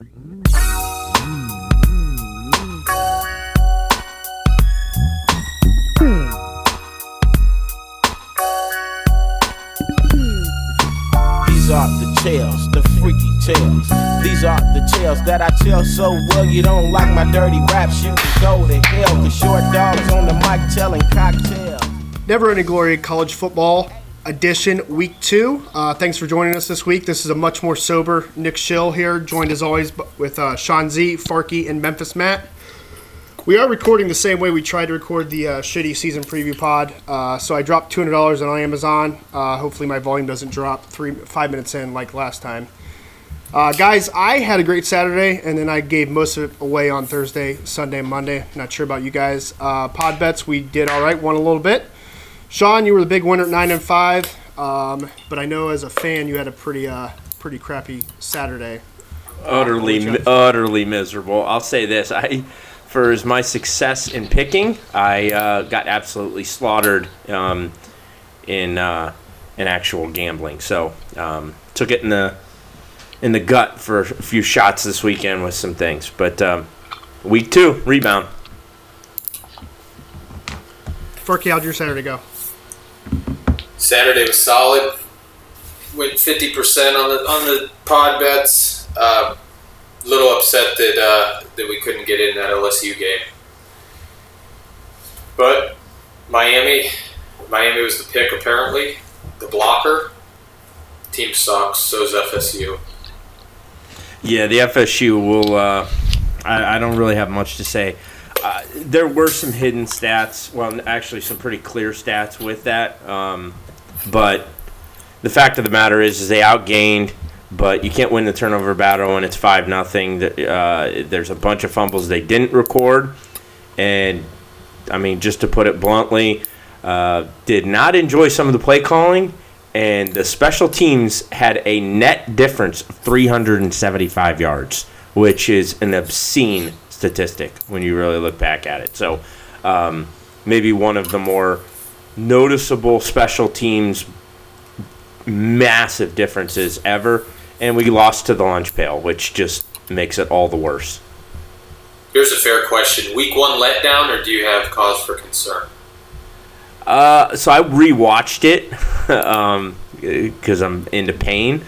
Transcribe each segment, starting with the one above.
These are the tales, the freaky tales. These are the tales that I tell so well. You don't like my dirty raps, you can go to hell. Cause short dogs on the mic telling cocktails. Never any Glory in College Football Edition Week 2. Uh, thanks for joining us this week. This is a much more sober Nick Schill here, joined as always with uh, Sean Z, Farkey, and Memphis Matt. We are recording the same way we tried to record the uh, shitty season preview pod. Uh, so I dropped $200 on Amazon. Uh, hopefully my volume doesn't drop three five minutes in like last time. Uh, guys, I had a great Saturday, and then I gave most of it away on Thursday, Sunday, Monday. Not sure about you guys. Uh, pod bets, we did all right, won a little bit. Sean, you were the big winner at nine and five, um, but I know as a fan you had a pretty, uh, pretty crappy Saturday. utterly utterly miserable. I'll say this: I, for as my success in picking, I uh, got absolutely slaughtered um, in uh, in actual gambling. So um, took it in the in the gut for a few shots this weekend with some things. But um, week two rebound. Farkey, how'd your Saturday go? Saturday was solid. Went fifty percent on the on the pod bets. Uh, little upset that uh, that we couldn't get in that LSU game, but Miami, Miami was the pick apparently. The blocker. Team sucks. So's FSU. Yeah, the FSU will. Uh, I, I don't really have much to say. There were some hidden stats. Well, actually, some pretty clear stats with that. Um, but the fact of the matter is, is they outgained. But you can't win the turnover battle when it's five nothing. Uh, there's a bunch of fumbles they didn't record, and I mean, just to put it bluntly, uh, did not enjoy some of the play calling, and the special teams had a net difference of 375 yards, which is an obscene statistic when you really look back at it. So, um, maybe one of the more noticeable special teams massive differences ever, and we lost to the lunch pail, which just makes it all the worse. Here's a fair question: Week one letdown, or do you have cause for concern? Uh, so I rewatched it because I'm into pain.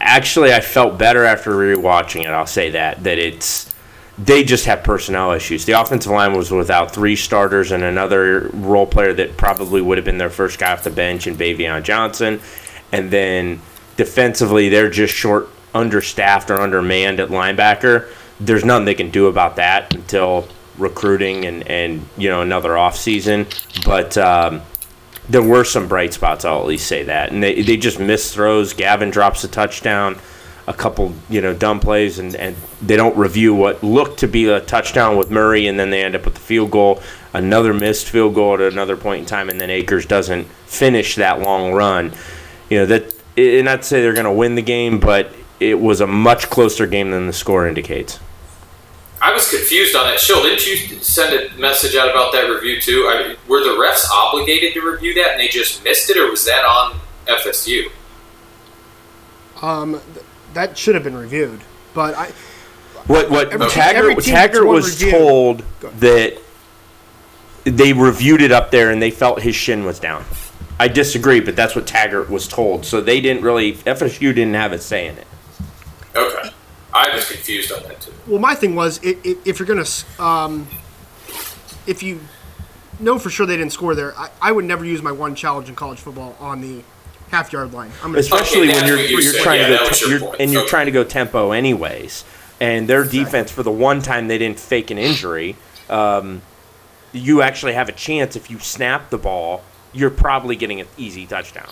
Actually, I felt better after rewatching it. I'll say that that it's they just have personnel issues. The offensive line was without three starters and another role player that probably would have been their first guy off the bench in Baveon Johnson, and then defensively they're just short, understaffed or undermanned at linebacker. There's nothing they can do about that until recruiting and, and you know another offseason. But um, there were some bright spots. I'll at least say that, and they they just missed throws. Gavin drops a touchdown, a couple you know dumb plays, and and they don't review what looked to be a touchdown with Murray, and then they end up with the field goal. Another missed field goal at another point in time, and then Akers doesn't finish that long run. You know that, and not to say they're going to win the game, but it was a much closer game than the score indicates. I was confused on that. Shill, didn't you send a message out about that review too? I mean, were the refs obligated to review that and they just missed it, or was that on FSU? Um, th- that should have been reviewed, but I What what Every- Taggart, every Taggart was review. told that they reviewed it up there and they felt his shin was down. I disagree, but that's what Taggart was told. So they didn't really FSU didn't have a say in it. Okay, I was confused on that too. well, my thing was i i if you're gonna, um, if you know for sure they didn't score there, I, I would never use my one challenge in college football on the half yard line. I'm gonna Especially when you're what you you're trying Yeah, to go was your you're, and you're Okay. trying to go tempo anyways. And their defense for the one time they didn't fake an injury, um, you actually have a chance if you snap the ball, you're probably getting an easy touchdown.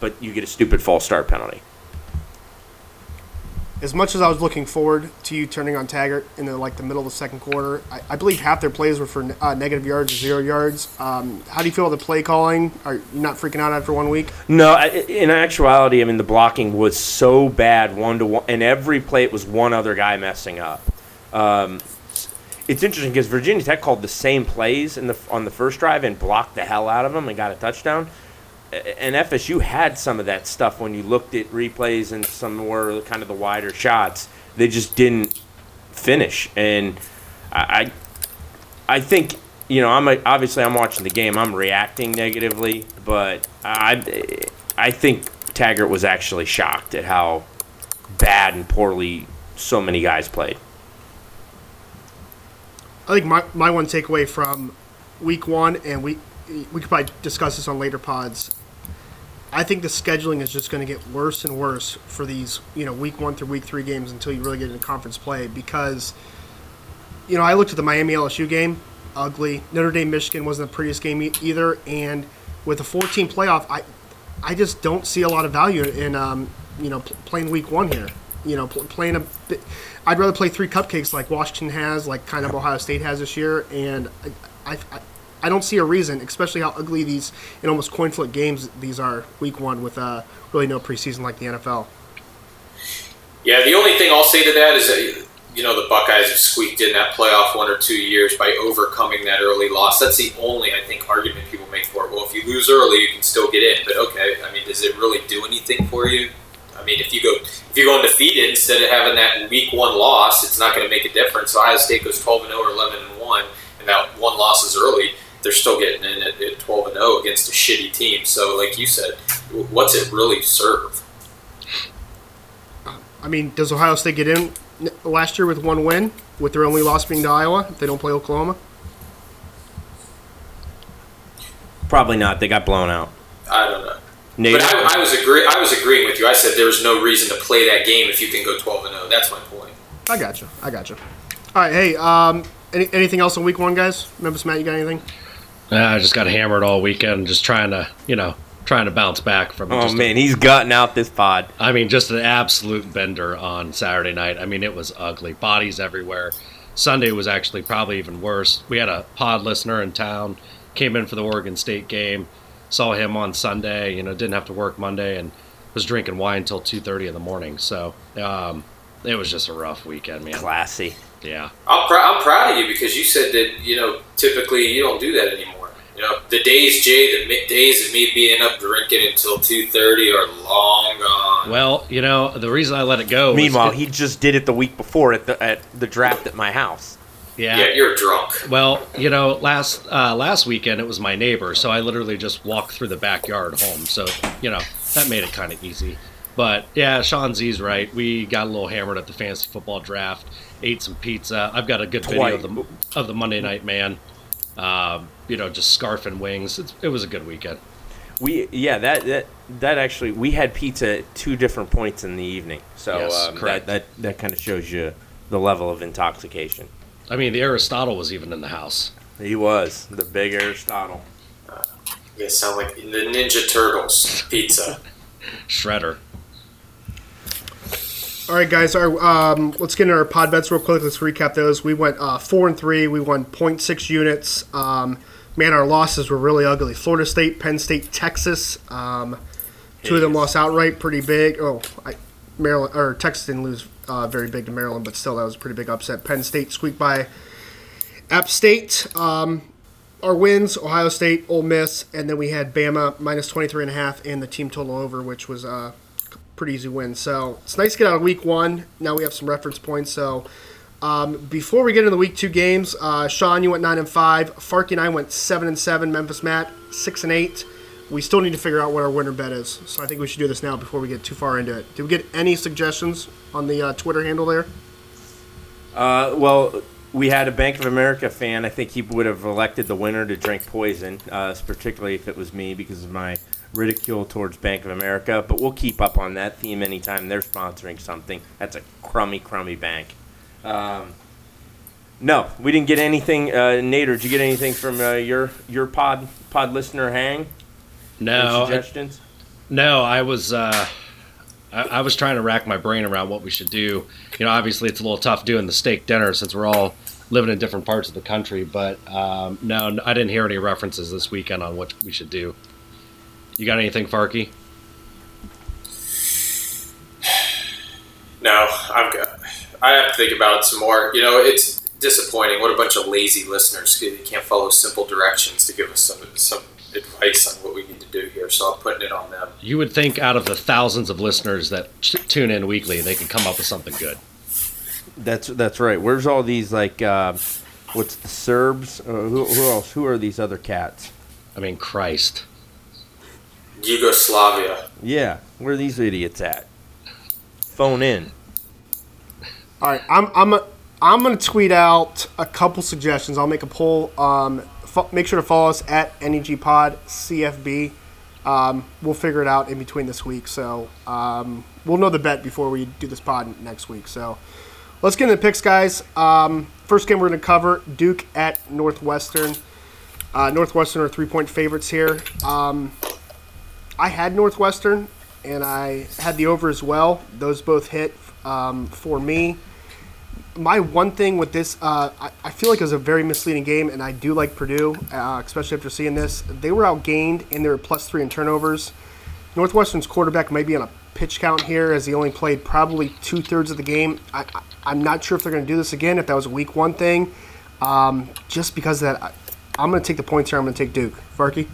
But you get a stupid false start penalty. As much as I was looking forward to you turning on Taggart in the like the middle of the second quarter, I, I believe half their plays were for uh, negative yards or zero yards. Um, how do you feel about the play calling? Are you not freaking out after one week? No, I- in actuality, I mean the blocking was so bad one to one, and every play it was one other guy messing up. Um, it's interesting because Virginia Tech called the same plays in the on the first drive and blocked the hell out of them and got a touchdown. And FSU had some of that stuff when you looked at replays and some more kind of the wider shots. They just didn't finish, and I, I think you know I'm a, obviously I'm watching the game. I'm reacting negatively, but I, I think Taggart was actually shocked at how bad and poorly so many guys played. I think my, my one takeaway from week one, and we we could probably discuss this on later pods. I think the scheduling is just going to get worse and worse for these, you know, week one through week three games until you really get into conference play. Because, you know, I looked at the Miami LSU game, ugly. Notre Dame Michigan wasn't the prettiest game e- either. And with a 14 playoff, I, I just don't see a lot of value in, um, you know, pl- playing week one here. You know, pl- playing a bit. I'd rather play three cupcakes like Washington has, like kind of Ohio State has this year, and I, I, I don't see a reason, especially how ugly these and almost coin flip games these are week one with uh, really no preseason like the NFL. Yeah, the only thing I'll say to that is that you know the Buckeyes have squeaked in that playoff one or two years by overcoming that early loss. That's the only I think argument people make for it. Well, if you lose early, you can still get in. But okay, I mean, does it really do anything for you? I mean, if you go if you go undefeated instead of having that week one loss, it's not going to make a difference. So Ohio State goes twelve and zero or eleven and one, and that one loss is early. They're still getting in at, at twelve and zero against a shitty team. So, like you said, what's it really serve? I mean, does Ohio State get in last year with one win, with their only loss being to Iowa? If they don't play Oklahoma. Probably not. They got blown out. I don't know. Nate, But I, I was agree. I was agreeing with you. I said there was no reason to play that game if you can go twelve and zero. That's my point. I got you. I got you. All right. Hey, um, any, anything else on week one, guys? Memphis Matt, you got anything? I just got hammered all weekend, just trying to, you know, trying to bounce back from. oh just a- man, he's gutting out this pod. I mean, just an absolute bender on Saturday night. I mean, it was ugly. Bodies everywhere. Sunday was actually probably even worse. We had a pod listener in town, came in for the Oregon State game, saw him on Sunday. You know, didn't have to work Monday, and was drinking wine until two thirty in the morning. So um, it was just a rough weekend, man. Classy. Yeah. I'm, pr- I'm proud of you because you said that you know typically you don't do that anymore. You know the days, Jay, the mi- days of me being up drinking until two thirty are long gone. Well, you know, the reason I let it go. Meanwhile, it- he just did it the week before at the at the draft at my house. yeah, you're drunk. Well, you know, last uh, last weekend it was my neighbor, so I literally just walked through the backyard home. So you know that made it kind of easy. But yeah, Sean Z's right. We got a little hammered at the fantasy football draft. Ate some pizza. I've got a good video of the of the Monday Night Man. Um, you know, just scarfing wings. It's, it was a good weekend. We yeah that that that actually we had pizza at two different points in the evening. So Yes, um, that correct. that that kind of shows you the level of intoxication. I mean, the Aristotle was even in the house. He was the big Aristotle. You guys sound like the Ninja Turtles pizza. Shredder. All right, guys. Our, um, let's get into our pod bets real quick. Let's recap those. We went uh, four and three. We won 0.6 units. Um, man, our losses were really ugly. Florida State, Penn State, Texas. Um, two of them lost outright, pretty big. Oh, I, Maryland or Texas didn't lose uh, very big to Maryland, but still that was a pretty big upset. Penn State squeaked by App State. Um, our wins: Ohio State, Ole Miss, and then we had Bama minus 23 and a half and the team total over, which was uh, pretty easy win. So it's nice to get out of week one. Now we have some reference points. So um, before we get into the week two games, uh, Sean, you went nine and five. Farky and I went seven and seven. Memphis Matt six and eight. We still need to figure out what our winner bet is. So I think we should do this now before we get too far into it. Did we get any suggestions on the uh, Twitter handle there? Uh, well, we had a Bank of America fan. I think he would have elected the winner to drink poison, uh, particularly if it was me because of my ridicule towards Bank of America. But we'll keep up on that theme anytime they're sponsoring something. That's a crummy, crummy bank. Um, no, we didn't get anything. Uh, Nader, did you get anything from uh, your your pod pod listener Hang? Any No, I- suggestions? No, I was uh, I, I was trying to rack my brain around what we should do. You know, obviously it's a little tough doing the steak dinner since we're all living in different parts of the country. But um, no, I didn't hear any references this weekend on what we should do. You got anything, Farky? No, I've got. I have to think about it some more. You know, it's disappointing. What a bunch of lazy listeners who can't follow simple directions to give us some some advice on what we need to do here. so I'm putting it on them. You would think out of the thousands of listeners that t- tune in weekly, they could come up with something good. That's that's right. Where's all these like uh, what's the Serbs? Uh, who, who else? Who are these other cats? I mean, Christ. Yugoslavia. Yeah, where are these idiots at? Phone in. All right, I'm I'm a, I'm gonna tweet out a couple suggestions. I'll make a poll. Um, fo- make sure to follow us at NEG Pod CFB. Um, we'll figure it out in between this week, so um, we'll know the bet before we do this pod next week. So let's get into the picks, guys. Um, first game we're gonna cover Duke at Northwestern. Uh, Northwestern are three point favorites here. Um, I had Northwestern and I had the over as well. Those both hit um, for me. My one thing with this, uh, I, I feel like it was a very misleading game, and I do like Purdue, uh, especially after seeing this. They were outgained, and they were plus three in turnovers. Northwestern's quarterback might be on a pitch count here, as he only played probably two thirds of the game. I, I'm not sure if they're going to do this again, if that was a week one thing. Um, just because that, I, I'm going to take the points here. I'm going to take Duke. Farkey?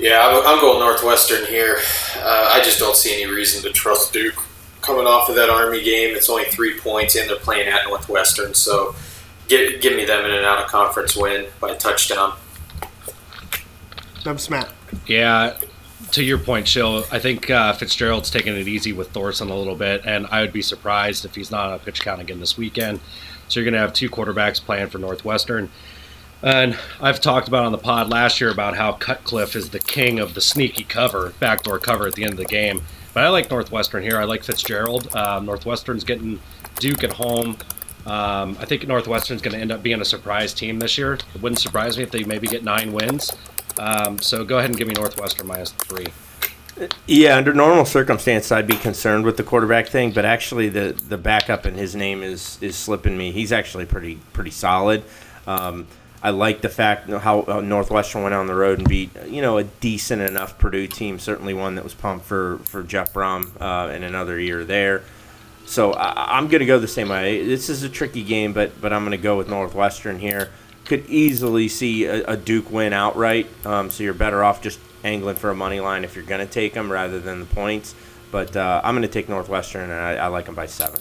Yeah, I'm, I'm going Northwestern here. Uh, I just don't see any reason to trust Duke. Coming off of that Army game, it's only three points, and they're playing at Northwestern, so give, give me them in an out of conference win by a touchdown. Memphis Matt. Yeah, to your point, Chill, I think uh, Fitzgerald's taking it easy with Thorson a little bit, and I would be surprised if he's not on a pitch count again this weekend. So you're going to have two quarterbacks playing for Northwestern. And I've talked about on the pod last year about how Cutcliffe is the king of the sneaky cover, backdoor cover at the end of the game. But I like Northwestern here. I like Fitzgerald. Um, Northwestern's getting Duke at home. Um, I think Northwestern's going to end up being a surprise team this year. It wouldn't surprise me if they maybe get nine wins. Um, so go ahead and give me Northwestern minus three. Yeah, under normal circumstances, I'd be concerned with the quarterback thing, but actually, the the backup in his name is is slipping me. He's actually pretty pretty solid. Um, I like the fact how Northwestern went on the road and beat you know a decent enough Purdue team. Certainly one that was pumped for for Jeff Brohm uh, in another year there. So I, I'm going to go the same way. This is a tricky game, but but I'm going to go with Northwestern here. Could easily see a, a Duke win outright. Um, so you're better off just angling for a money line if you're going to take them rather than the points. But uh, I'm going to take Northwestern, and I, I like them by seven.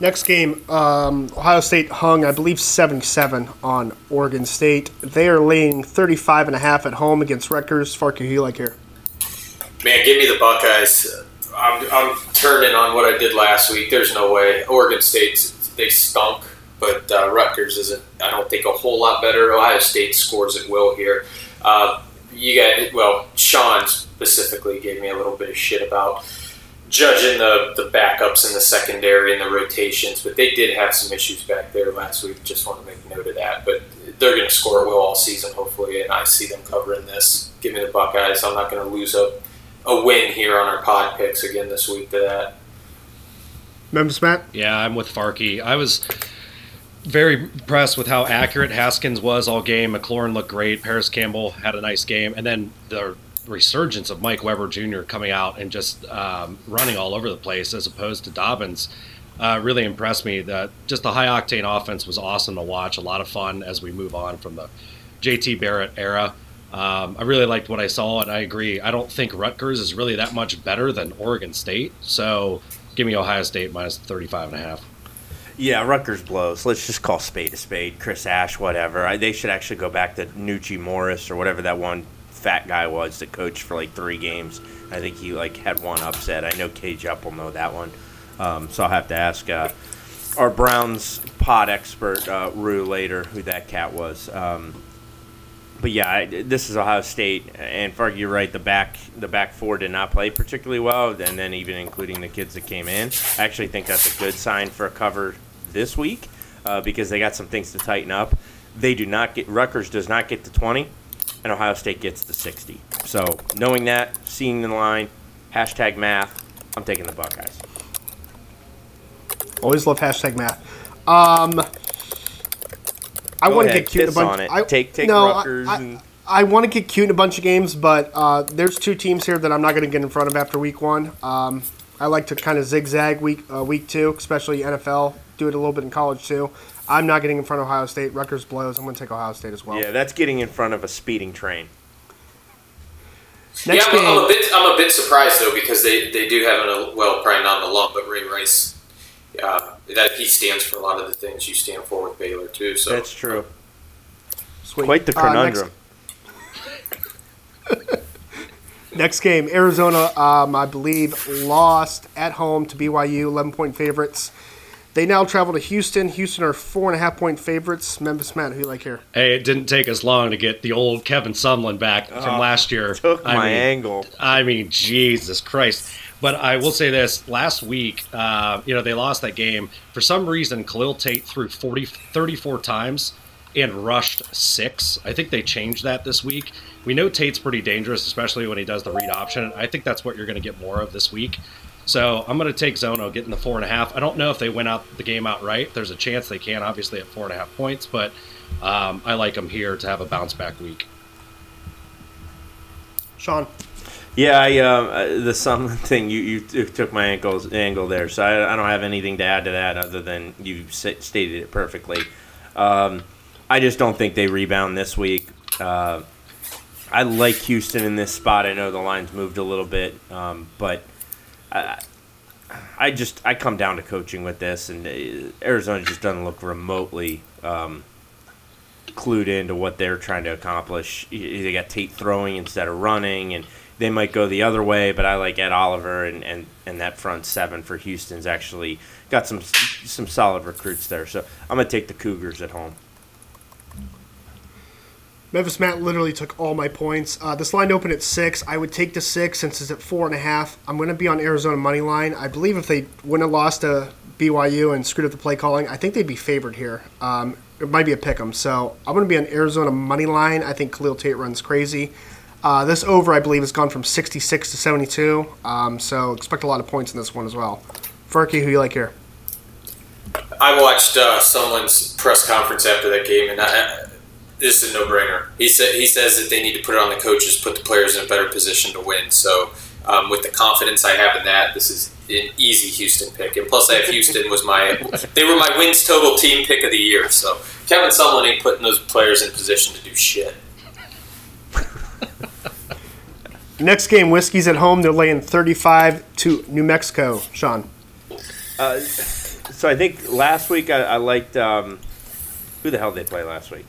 Next game, um, Ohio State hung, I believe, 77 on Oregon State. They are laying 35 and a half at home against Rutgers. Farkey, who you like here? Man, give me the Buckeyes. I'm, I'm turning on what I did last week. There's no way. Oregon State, they stunk, but uh, Rutgers isn't, I don't think, a whole lot better. Ohio State scores at will here. Uh, you got, well, Sean specifically gave me a little bit of shit about judging the, the backups in the secondary and the rotations, but they did have some issues back there last week. Just want to make note of that. But they're going to score at will all season, hopefully, and I see them covering this. Give me the Buckeyes. I'm not going to lose a, a win here on our pod picks again this week to that. Memphis Matt? Yeah, I'm with Farkey. I was very impressed with how accurate Haskins was all game. McLaurin looked great. Parris Campbell had a nice game, and then the resurgence of Mike Weber Jr. coming out and just um, running all over the place as opposed to Dobbins uh, really impressed me. That just the high octane offense was awesome to watch. A lot of fun as we move on from the JT Barrett era. Um, I really liked what I saw, and I agree. I don't think Rutgers is really that much better than Oregon State. So give me Ohio State minus 35 and a half. Yeah, Rutgers blows. Let's just call spade a spade. Chris Ash, whatever. I, they should actually go back to Nucci Morris or whatever that one fat guy was that coached for like three games. I think he like had one upset. I know Cage Up will know that one. Um, so I'll have to ask uh, our Browns pod expert uh, Rue later who that cat was. Um, but yeah, I, this is Ohio State, and Fark, you're right. The back, the back four did not play particularly well, and then even including the kids that came in. I actually think that's a good sign for a cover this week uh, because they got some things to tighten up. They do not get Rutgers does not get to 20, and Ohio State gets the 60. So knowing that, seeing the line, hashtag math, I'm taking the Buckeyes. Always love hashtag math. Um, I want to get cute in a bunch. on it. I, Take- take no, Rutgers I, and- I, I want to get cute in a bunch of games, but uh, there's two teams here that I'm not going to get in front of after week one. Um, I like to kind of zigzag week uh, week two, especially NFL. Do it a little bit in college too. I'm not getting in front of Ohio State. Rutgers blows. I'm going to take Ohio State as well. Yeah, that's getting in front of a speeding train. Next yeah, I'm, game. I'm a bit I'm a bit surprised though because they, they do have an well probably not an alum but Ray Rice, uh, that he stands for a lot of the things you stand for with Baylor too. So That's true. Sweet. Quite the Uh, next- conundrum. Next game, Arizona, um, I believe, lost at home to BYU, 11 point favorites. They now travel to Houston. Houston are four and a half point favorites. Memphis Matt, who you like here? Hey, it didn't take us long to get the old Kevin Sumlin back from last year. Took I my mean, angle. I mean, Jesus Christ. But I will say this: last week, uh, you know, they lost that game for some reason. Khalil Tate threw 40, 34 times and rushed six. I think they changed that this week. We know Tate's pretty dangerous, especially when he does the read option. I think that's what you're going to get more of this week. So I'm going to take Zono getting the four and a half. I don't know if they win out the game outright. There's a chance they can, obviously at four and a half points, but um, I like them here to have a bounce back week. Sean. Yeah, I, um, uh, the some thing you, you took my ankles angle there, so I, I don't have anything to add to that other than you s- stated it perfectly. Um, I just don't think they rebound this week. Uh, I like Houston in this spot. I know the line's moved a little bit, um, but I, I just I come down to coaching with this, and uh, Arizona just doesn't look remotely um, clued into what they're trying to accomplish. They got Tate throwing instead of running, and they might go the other way. But I like Ed Oliver and, and, and that front seven for Houston's actually got some some solid recruits there. So I'm gonna take the Cougars at home. Memphis Matt literally took all my points. Uh, this line opened at six. I would take the six since it's at four and a half. I'm going to be on Arizona money line. I believe if they wouldn't have lost to BYU and screwed up the play calling, I think they'd be favored here. Um, it might be a pick 'em. So I'm going to be on Arizona money line. I think Khalil Tate runs crazy. Uh, this over, I believe, has gone from 66 to 72. Um, so expect a lot of points in this one as well. Ferky, who you like here? I watched uh, someone's press conference after that game, and I, this is a no-brainer. He said he says that they need to put it on the coaches, put the players in a better position to win. So, um, with the confidence I have in that, this is an easy Houston pick. And plus, I have Houston was my they were my wins total team pick of the year. So, Kevin Sumlin ain't putting those players in position to do shit. Next game, Whiskey's at home. They're laying 35 to New Mexico. Sean. So I think last week I, I liked um, who the hell did they play last week?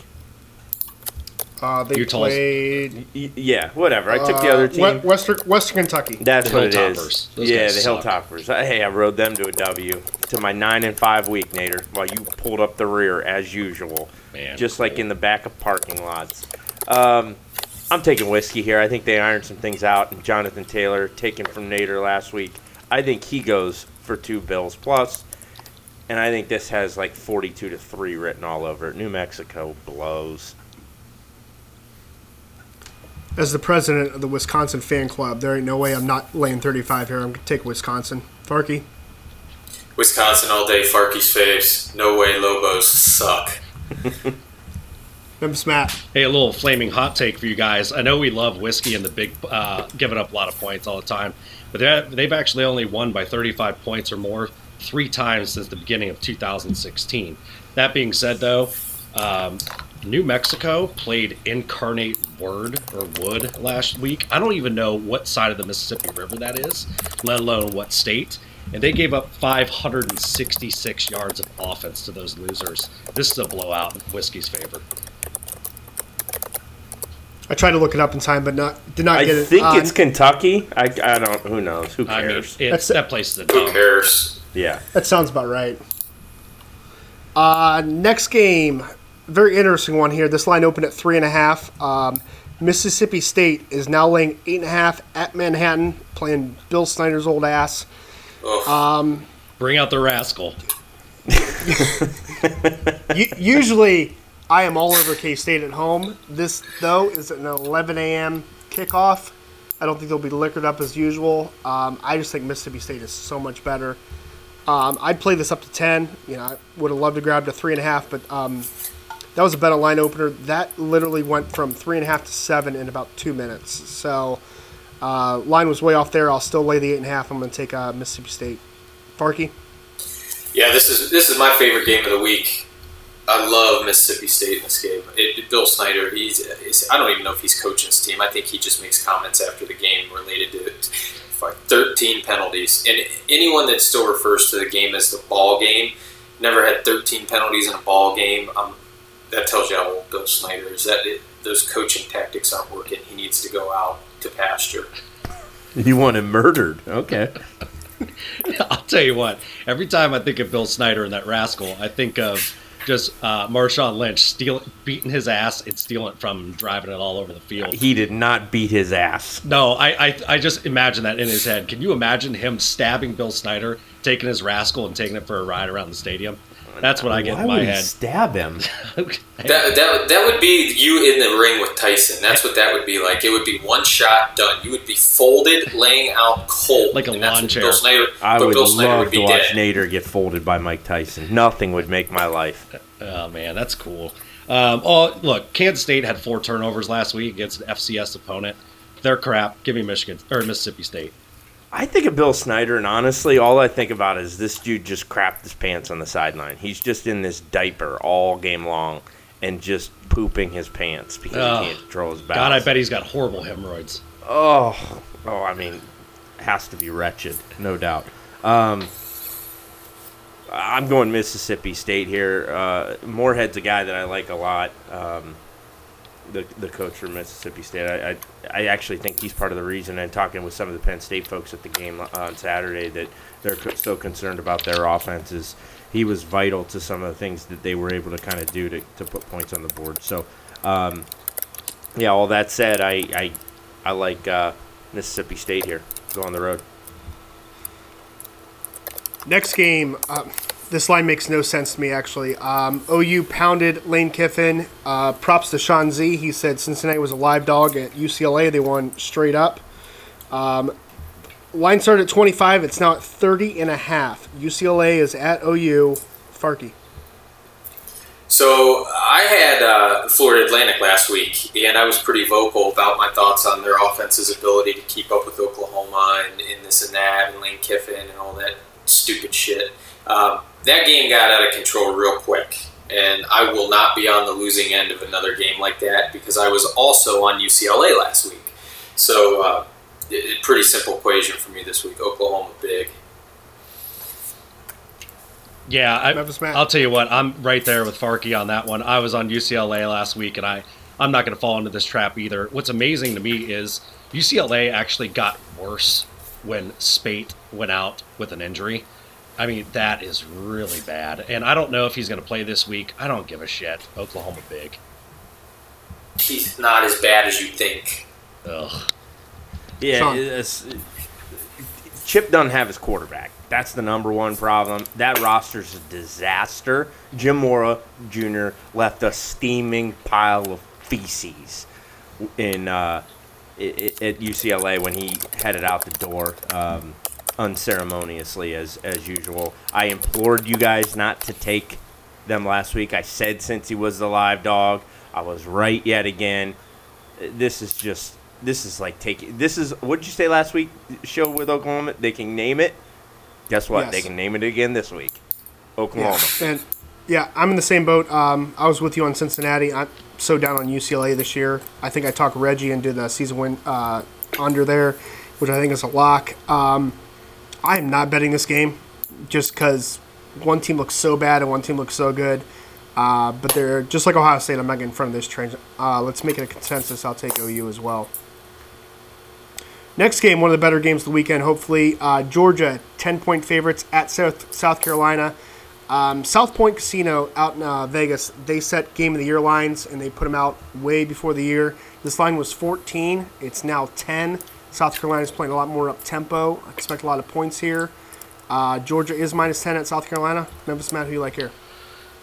Uh, they Utah's- played yeah, whatever. I took the other uh, team. Western, Western Kentucky. That's The what it Hilltoppers. is. Those yeah, the suck. Hilltoppers. Uh, Hey, I rode them to a W to my nine and five week, Nader, while you pulled up the rear as usual, Man, just like in the back of parking lots. Um, I'm taking whiskey here. I think they ironed some things out. And Jonathan Taylor, taken from Nader last week, I think he goes for two bills plus, and I think this has like 42 to three written all over it. New Mexico blows. As the president of the Wisconsin fan club, there ain't no way I'm not laying 35 here. I'm going to take Wisconsin. Farkey. Wisconsin all day, Farkey's faves. No way, Lobos suck. Memphis Matt. Hey, a little flaming hot take for you guys. I know we love whiskey and the big, uh, giving up a lot of points all the time, but they're- they've actually only won by 35 points or more three times since the beginning of 2016. That being said, though, um, New Mexico played Incarnate Word or Wood last week. I don't even know what side of the Mississippi River that is, let alone what state. And they gave up 566 yards of offense to those losers. This is a blowout in Whiskey's favor. I tried to look it up in time, but not did not I get it. I think it's Kentucky. I, I don't. Who knows? Who I mean, cares? it's, that place is a Who cares? yeah. That sounds about right. Uh, next game, very interesting one here. This line opened at three and a half. Um, Mississippi State is now laying eight and a half at Manhattan, playing Bill Snyder's old ass. Ugh. Bring out the rascal. Usually, I am all over K State at home. This though is an 11 a.m. kickoff. I don't think they'll be liquored up as usual. Um, I just think Mississippi State is so much better. Um, I'd play this up to 10. You know, I would have loved to grab to three and a half, but um, that was a better line opener. That literally went from three and a half to seven in about two minutes. So uh, line was way off there. I'll still lay the eight and a half. I'm going to take uh, Mississippi State. Farkey. Yeah, this is this is my favorite game of the week. I love Mississippi State in this game. It, Bill Snyder, he's, I don't even know if he's coaching his team. I think he just makes comments after the game related to it. 13 penalties. And anyone that still refers to the game as the ball game, never had 13 penalties in a ball game. Um, that tells you how old Bill Snyder is. That it, those coaching tactics aren't working. He needs to go out to pasture. You want him murdered? Okay. I'll tell you what. Every time I think of Bill Snyder and that rascal, I think of just uh, Marshawn Lynch stealing, beating his ass and stealing it from him, driving it all over the field. He did not beat his ass. No, I, I, I just imagine that in his head. Can you imagine him stabbing Bill Snyder, taking his rascal and taking it for a ride around the stadium? That's what I get Why in my would he head. stab him? That, that, that would be you in the ring with Tyson. That's what that would be like. It would be one shot done. You would be folded, laying out cold. Like a And that's lawn what chair. Bill Snyder, I but would Bill Snyder love would to watch dead. Nader get folded by Mike Tyson. Nothing would make my life. Oh man, that's cool. Um, oh, look, Kansas State had four turnovers last week against an FCS opponent. They're crap. Give me Michigan or Mississippi State. I think of Bill Snyder, and honestly, all I think about is this dude just crapped his pants on the sideline. He's just in this diaper all game long and just pooping his pants because Oh, he can't control his bowels. God, I bet he's got horrible hemorrhoids. Oh, oh, I mean, has to be wretched, no doubt. Um, I'm going Mississippi State here. Uh, Moorhead's a guy that I like a lot. Um, the the coach from Mississippi State. I, I I actually think he's part of the reason. And talking with some of the Penn State folks at the game on Saturday, that they're co- so concerned about their offenses. He was vital to some of the things that they were able to kind of do to, to put points on the board. So, um, yeah. All that said, I I, I like uh, Mississippi State here. Go on the road. Next game, uh, this line makes no sense to me actually. Um, OU pounded Lane Kiffin. Uh, props to Sean Z. He said Cincinnati was a live dog at UCLA. They won straight up. Um, line started at 25. It's now at 30 and a half. UCLA is at OU. Farkey. So I had uh, Florida Atlantic last week, and I was pretty vocal about my thoughts on their offense's ability to keep up with Oklahoma and, and this and that, and Lane Kiffin and all that stupid shit. Um, that game got out of control real quick, and I will not be on the losing end of another game like that because I was also on UCLA last week. So, uh, it, it- pretty simple equation for me this week. Oklahoma big. Yeah, I, I'll tell you what, I'm right there with Farkey on that one. I was on UCLA last week, and I, I'm not going to fall into this trap either. What's amazing to me is UCLA actually got worse when Speight went out with an injury. I mean, that is really bad. And I don't know if he's going to play this week. I don't give a shit. Oklahoma big. He's not as bad as you think. Ugh. Yeah, Sean. it's, Chip doesn't have his quarterback. That's the number one problem. That roster's a disaster. Jim Mora Jr. left a steaming pile of feces in uh, i- i- at UCLA when he headed out the door um, unceremoniously as as usual. I implored you guys not to take them last week. I said since he was the live dog, I was right yet again this is just this is like taking this is what did you say last week show with Oklahoma? They can name it. Guess what? Yes. They can name it again this week. Oklahoma. And yeah, I'm in the same boat. Um, I was with you on Cincinnati. I'm so down on UCLA this year. I think I talked Reggie into the season win uh, under there, which I think is a lock. Um, I am not betting this game just because one team looks so bad and one team looks so good. Uh, but they're just like Ohio State. I'm not getting in front of this train. Uh, let's make it a consensus. I'll take OU as well. Next game, one of the better games of the weekend, hopefully. Uh, Georgia, 10 point favorites at South, South Carolina. Um, South Point Casino out in uh, Vegas, they set game of the year lines and they put them out way before the year. This line was 14, it's now 10. South Carolina's playing a lot more up tempo. I expect a lot of points here. Uh, Georgia is minus 10 at South Carolina. Memphis Matt, who you like here?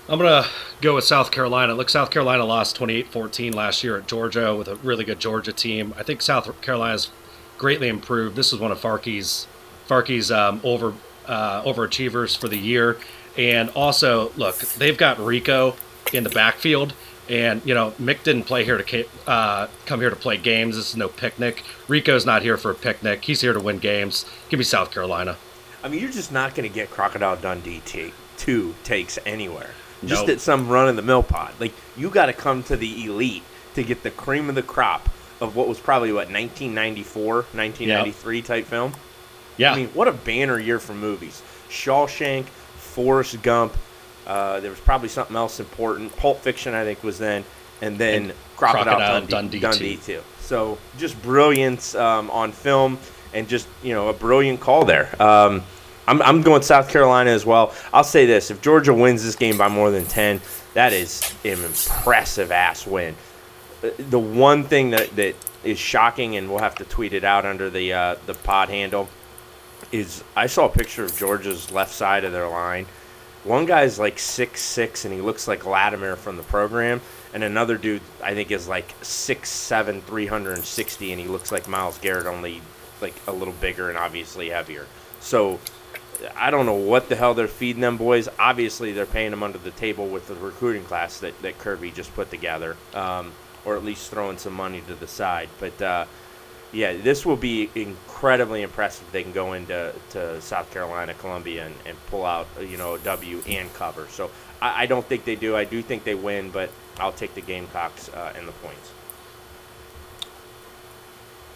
I'm going to go with South Carolina. Look, South Carolina lost 28 14 last year at Georgia with a really good Georgia team. I think South Carolina's greatly improved. This is one of Farkey's, Farkey's um, over, uh, overachievers for the year. And also, look, they've got Rico in the backfield. And, you know, Mick didn't play here to uh, come here to play games. This is no picnic. Rico's not here for a picnic. He's here to win games. Give me South Carolina. I mean, you're just not going to get Crocodile Dundee take two takes anywhere. just at some run of the mill pod. Like you got to come to the elite to get the cream of the crop of what was probably what 1994, 1993 type film. Yeah. I mean, what a banner year for movies. Shawshank, Forrest Gump. Uh, there was probably something else important. Pulp Fiction, I think, was then, and then And Crocodile, Crocodile Dundee, Dundee Dundee too. So just brilliance um, on film, and just you know a brilliant call there. Um, I'm, I'm going South Carolina as well. I'll say this: if Georgia wins this game by more than ten, that is an impressive ass win. Uh, The one thing that, that is shocking, and we'll have to tweet it out under the uh, the pod handle, is I saw a picture of Georgia's left side of their line. One guy's like six six, and he looks like Lattimer from the program, and another dude I think is like six seven, three hundred and sixty, and he looks like Myles Garrett, only like a little bigger and obviously heavier. So I don't know what the hell they're feeding them boys. Obviously, they're paying them under the table with the recruiting class that, that Kirby just put together, um, or at least throwing some money to the side. But uh, yeah, this will be incredibly impressive. if They can go into to South Carolina, Columbia, and, and pull out you know a W and cover. So I, I don't think they do. I do think they win, but I'll take the Gamecocks uh, and the points.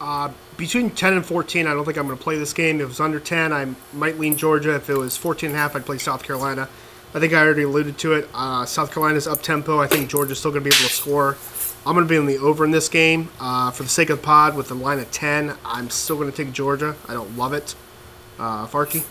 Uh, between 10 and 14, I don't think I'm going to play this game. If it was under 10, I might lean Georgia. If it was 14 and a half, I'd play South Carolina. I think I already alluded to it. Uh, South Carolina's up tempo. I think Georgia's still going to be able to score. I'm going to be on the over in this game. Uh, for the sake of the pod, with the line of 10, I'm still going to take Georgia. I don't love it. Uh, Farkey?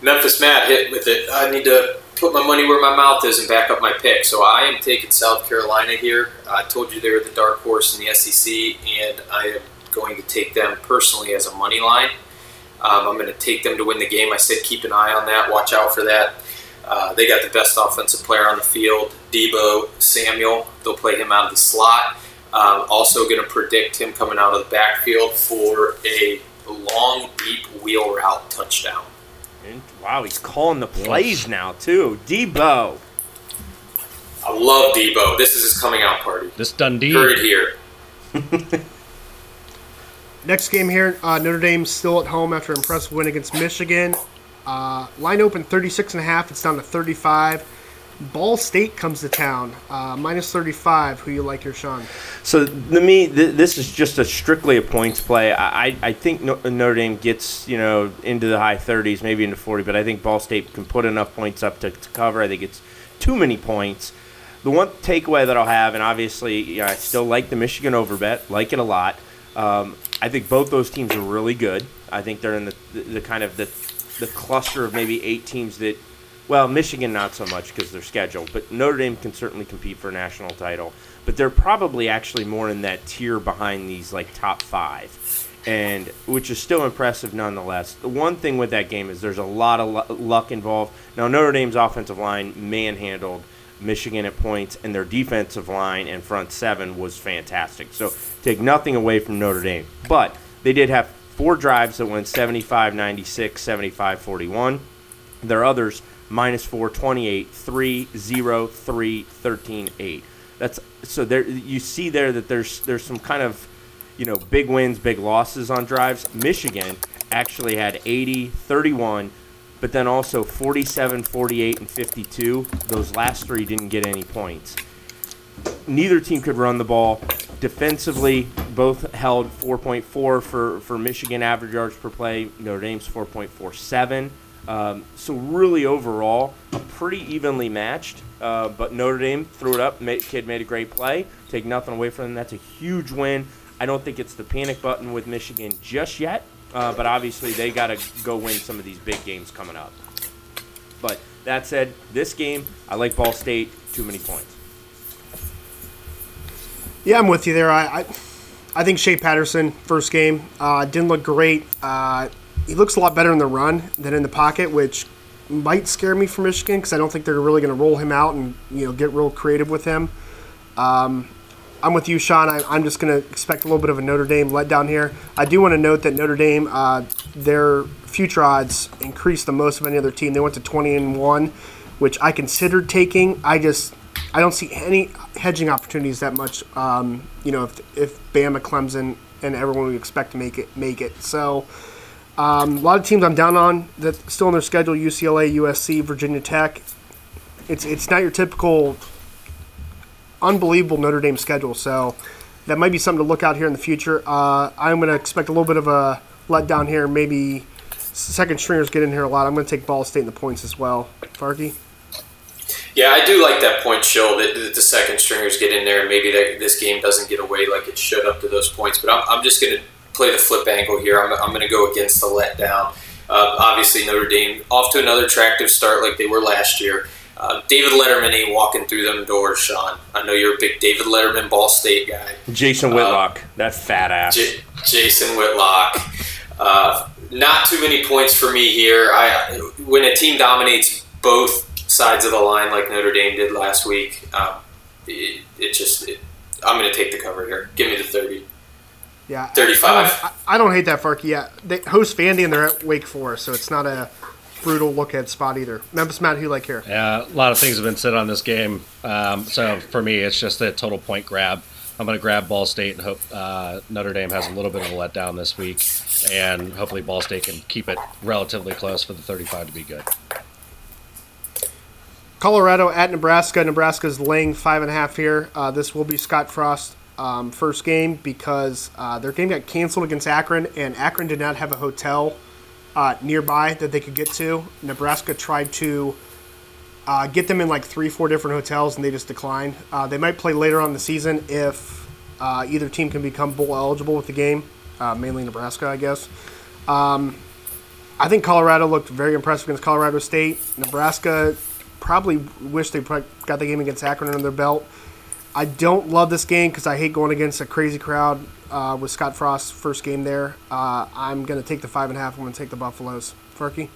Memphis Matt hit with it. I need to put my money where my mouth is and back up my pick. So I am taking South Carolina here. I told you they're the dark horse in the SEC, and I am going to take them personally as a money line. Um, I'm going to take them to win the game. I said keep an eye on that. Watch out for that. Uh, they got the best offensive player on the field, Deebo Samuel. They'll play him out of the slot. Um, also, going to predict him coming out of the backfield for a long, deep wheel route touchdown. And, wow, he's calling the plays now too. Deebo. I love Deebo. This is his coming out party. This Dundee. Heard it here. Next game here, uh, Notre Dame still at home after an impressive win against Michigan. Uh, line open 36 and a half. It's down to 35. Ball State comes to town, uh, minus 35. Who you like here, Sean? So to me, th- this is just a strictly a points play. I, I- think No- Notre Dame gets you know into the high 30s, maybe into 40, but I think Ball State can put enough points up to, to cover. I think it's too many points. The one takeaway that I'll have, and obviously I still like the Michigan over bet, like it a lot. Um, I think both those teams are really good. I think they're in the, the, the kind of the, the cluster of maybe eight teams that well, Michigan not so much because they're scheduled, but Notre Dame can certainly compete for a national title. But they're probably actually more in that tier behind these like top five, and which is still impressive nonetheless. The one thing with that game is there's a lot of lu- luck involved. Now Notre Dame's offensive line manhandled Michigan at points, and their defensive line and front seven was fantastic. So take nothing away from Notre Dame, but they did have four drives that went 75 96, 75 41. There are others minus 4, 28, 3, 0, 3, 13, 8. That's so there you see there that there's there's some kind of you know big wins, big losses on drives. Michigan actually had 80, 31, but then also 47, 48 and 52. Those last three didn't get any points. Neither team could run the ball. Defensively, both held 4.4 for, for Michigan average yards per play. Notre Dame's 4.47. Um, so really, overall, pretty evenly matched. Uh, but Notre Dame threw it up. Ma- kid made a great play. Take nothing away from them. That's a huge win. I don't think it's the panic button with Michigan just yet. Uh, but obviously, they got to go win some of these big games coming up. But that said, this game, I like Ball State. Too many points. Yeah, I'm with you there. I, I, I think Shea Patterson first game uh, didn't look great. Uh, he looks a lot better in the run than in the pocket, which might scare me for Michigan because I don't think they're really going to roll him out and you know get real creative with him. Um, I'm with you, Sean. I, I'm just going to expect a little bit of a Notre Dame letdown here. I do want to note that Notre Dame, uh, their future odds increased the most of any other team. They went to 20 and one, which I considered taking. I just I don't see any hedging opportunities that much. Um, you know, if if Bama, Clemson, and everyone we expect to make it make it. So um, a lot of teams I'm down on that still on their schedule: UCLA, USC, Virginia Tech. it's it's not your typical unbelievable Notre Dame schedule. So that might be something to look out here in the future. Uh, I'm going to expect a little bit of a letdown here. Maybe second stringers get in here a lot. I'm going to take Ball State in the points as well. Farkey? Yeah, I do like that point, Schill, that the second stringers get in there and maybe that this game doesn't get away like it should up to those points. But I'm, I'm just going to play the flip angle here. I'm, I'm going to go against the letdown. Uh, obviously, Notre Dame off to another attractive start like they were last year. Uh, David Letterman ain't walking through them doors, Sean. I know you're a big David Letterman Ball State guy. Jason Whitlock, uh, that fat ass. J- Jason Whitlock. Uh, not too many points for me here. I when a team dominates both sides of the line like Notre Dame did last week, um, it, it, just it, I'm going to take the cover here. Give me the thirty. Yeah, 35. I don't, I don't hate that, Farkey. Yeah, they host Vandy and they're at Wake Forest, so it's not a brutal look at spot either. Memphis Matt, who you like here? Yeah, a lot of things have been said on this game. Um, so for me, it's just a total point grab. I'm going to grab Ball State and hope uh, Notre Dame has a little bit of a letdown this week, and hopefully Ball State can keep it relatively close for the 35 to be good. Colorado at Nebraska. Nebraska's laying five and a half here. Uh, this will be Scott Frost um, first game because uh, their game got canceled against Akron, and Akron did not have a hotel uh, nearby that they could get to. Nebraska tried to uh, get them in like three, four different hotels, and they just declined. Uh, they might play later on the season if uh, either team can become bowl eligible with the game, uh, mainly Nebraska, I guess. Um, I think Colorado looked very impressive against Colorado State. Nebraska probably wish they got the game against Akron under their belt. I don't love this game because I hate going against a crazy crowd uh, with Scott Frost's first game there. Uh, I'm going to take the five and a half. I'm going to take the Buffaloes. Farkey?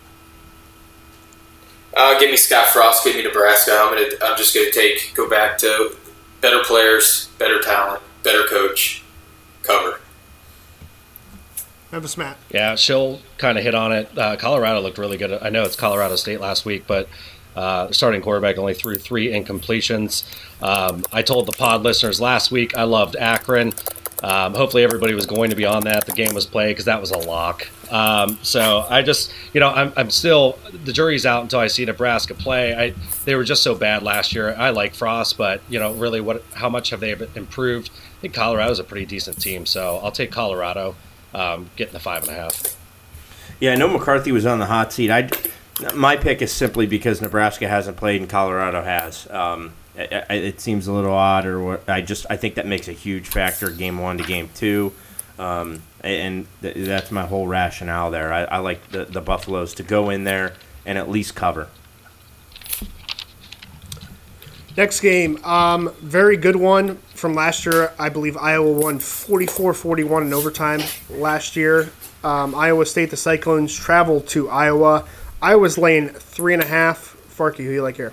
Uh, give me Scott Frost. Give me Nebraska. I'm gonna. I'm just gonna take. Go back to better players, better talent, better coach. Cover. Memphis Matt. Yeah, Schill kind of hit on it. Uh, Colorado looked really good. I know it's Colorado State last week, but uh, starting quarterback only threw three incompletions. Um, I told the pod listeners last week I loved Akron. Um, hopefully, everybody was going to be on that. The game was played because that was a lock. Um, so I just, you know, I'm, I'm, still the jury's out until I see Nebraska play. I they were just so bad last year. I like Frost, but you know, really, what how much have they improved? I think Colorado's a pretty decent team, so I'll take Colorado, um, getting the five and a half. Yeah, I know McCarthy was on the hot seat. I my pick is simply because Nebraska hasn't played and Colorado has. Um, it, it, seems a little odd, or what, I just I think that makes a huge factor game one to game two, um, and th- that's my whole rationale there. I, I like the, the Buffaloes to go in there and at least cover. Next game, um, very good one from last year. I believe Iowa won 44-41 in overtime last year. Um, Iowa State, the Cyclones traveled to Iowa. Iowa's laying three and a half. Farky, who you like here?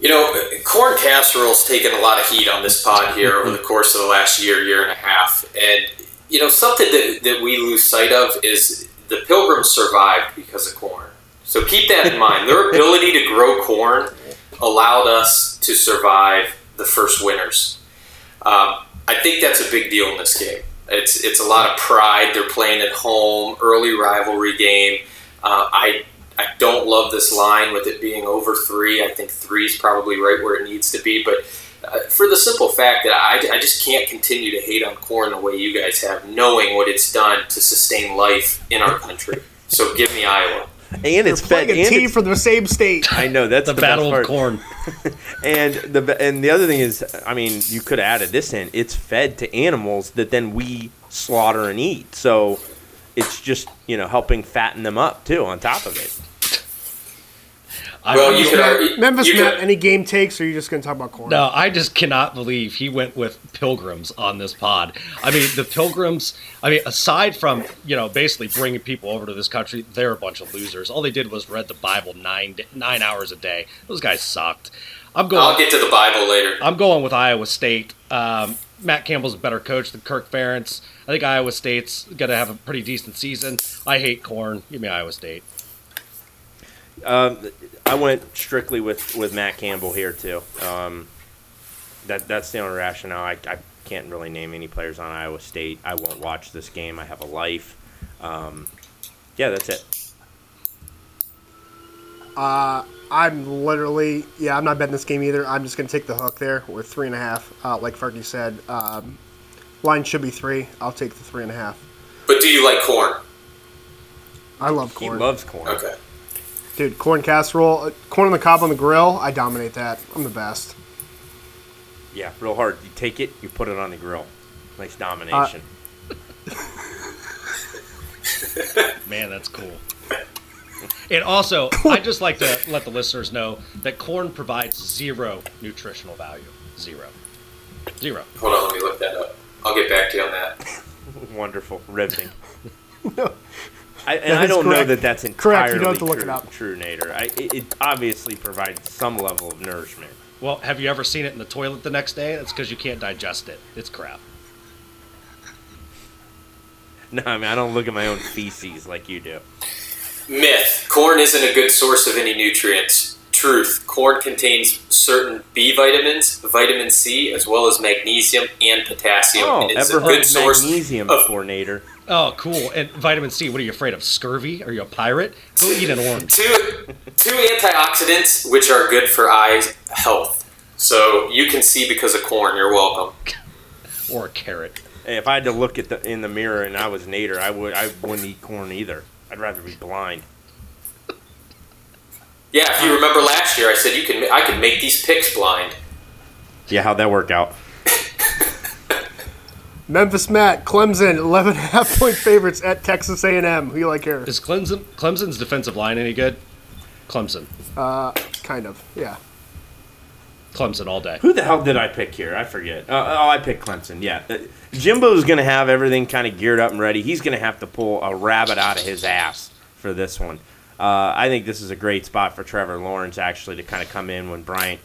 You know, corn casserole's taken a lot of heat on this pod here over the course of the last year, year and a half. And, you know, something that, that we lose sight of is the Pilgrims survived because of corn. So keep that in mind. Their ability to grow corn allowed us to survive the first winters. Um, I think that's a big deal in this game. It's, it's a lot of pride. They're playing at home, early rivalry game. Uh, I I don't love this line with it being over three. I think three is probably right where it needs to be, but. Uh, for the simple fact that I, I just can't continue to hate on corn the way you guys have, knowing what it's done to sustain life in our country. So give me Iowa. And it's fed. A team from the same state. I know that's the, the battle of corn. and the and the other thing is, I mean, you could have added this in. It's fed to animals that then we slaughter and eat. So it's just you know helping fatten them up too on top of it. Well, you could, Memphis, you Matt, any game takes, or are you just going to talk about corn? No, I just cannot believe he went with pilgrims on this pod. I mean, the pilgrims. I mean, aside from you know basically bringing people over to this country, they're a bunch of losers. All they did was read the Bible nine nine hours a day. Those guys sucked. I'm going. I'll get to the Bible later. I'm going with Iowa State. Um, Matt Campbell's a better coach than Kirk Ferentz. I think Iowa State's going to have a pretty decent season. I hate corn. Give me Iowa State. Um, I went strictly with, with Matt Campbell here too. Um, that that's the only rationale. I, I can't really name any players on Iowa State. I won't watch this game. I have a life. Um, yeah, that's it. Uh, I'm literally, yeah, I'm not betting this game either. I'm just going to take the hook there with three and a half. Uh, like Fergie said, um, line should be three. I'll take the three and a half. But do you like corn? I love corn. He loves corn. Okay. Dude, corn casserole, uh, corn on the cob on the grill, I dominate that. I'm the best. Yeah, real hard. You take it, you put it on the grill. Nice domination. Man, that's cool. And also, I just like to let the listeners know that corn provides zero nutritional value. Zero. Zero. Hold on, let me look that up. I'll get back to you on that. Wonderful, riveting. No. I, and That I don't know that that's entirely Correct, you don't have to look true, it up. true, Nader. I, it, it obviously provides some level of nourishment. Well, have you ever seen it in the toilet the next day? That's because you can't digest it. It's crap. No, I mean I don't look at my own feces like you do. Myth: Corn isn't a good source of any nutrients. Truth: Corn contains certain B vitamins, vitamin C, as well as magnesium and potassium, Oh, and it's ever a heard good of source magnesium of before, Nader? Oh, cool. And vitamin C, what are you afraid of? Scurvy? Are you a pirate? Go eat an orange. two two antioxidants which are good for eye health. So you can see because of corn. You're welcome. Or a carrot. Hey, if I had to look at the in the mirror and I was Nader, I would I wouldn't eat corn either. I'd rather be blind. Yeah, if you remember last year, I said you can. I could make these picks blind. Yeah, how'd that work out? Memphis Matt, Clemson, 11 and a half point favorites at Texas A&M. Who you like here? Is Clemson Clemson's defensive line any good? Clemson. Uh, Kind of, yeah. Clemson all day. Who the hell did I pick here? I forget. Uh, oh, I picked Clemson. Yeah, uh, Jimbo's going to have everything kind of geared up and ready. He's going to have to pull a rabbit out of his ass for this one. Uh, I think this is a great spot for Trevor Lawrence actually to kind of come in when Bryant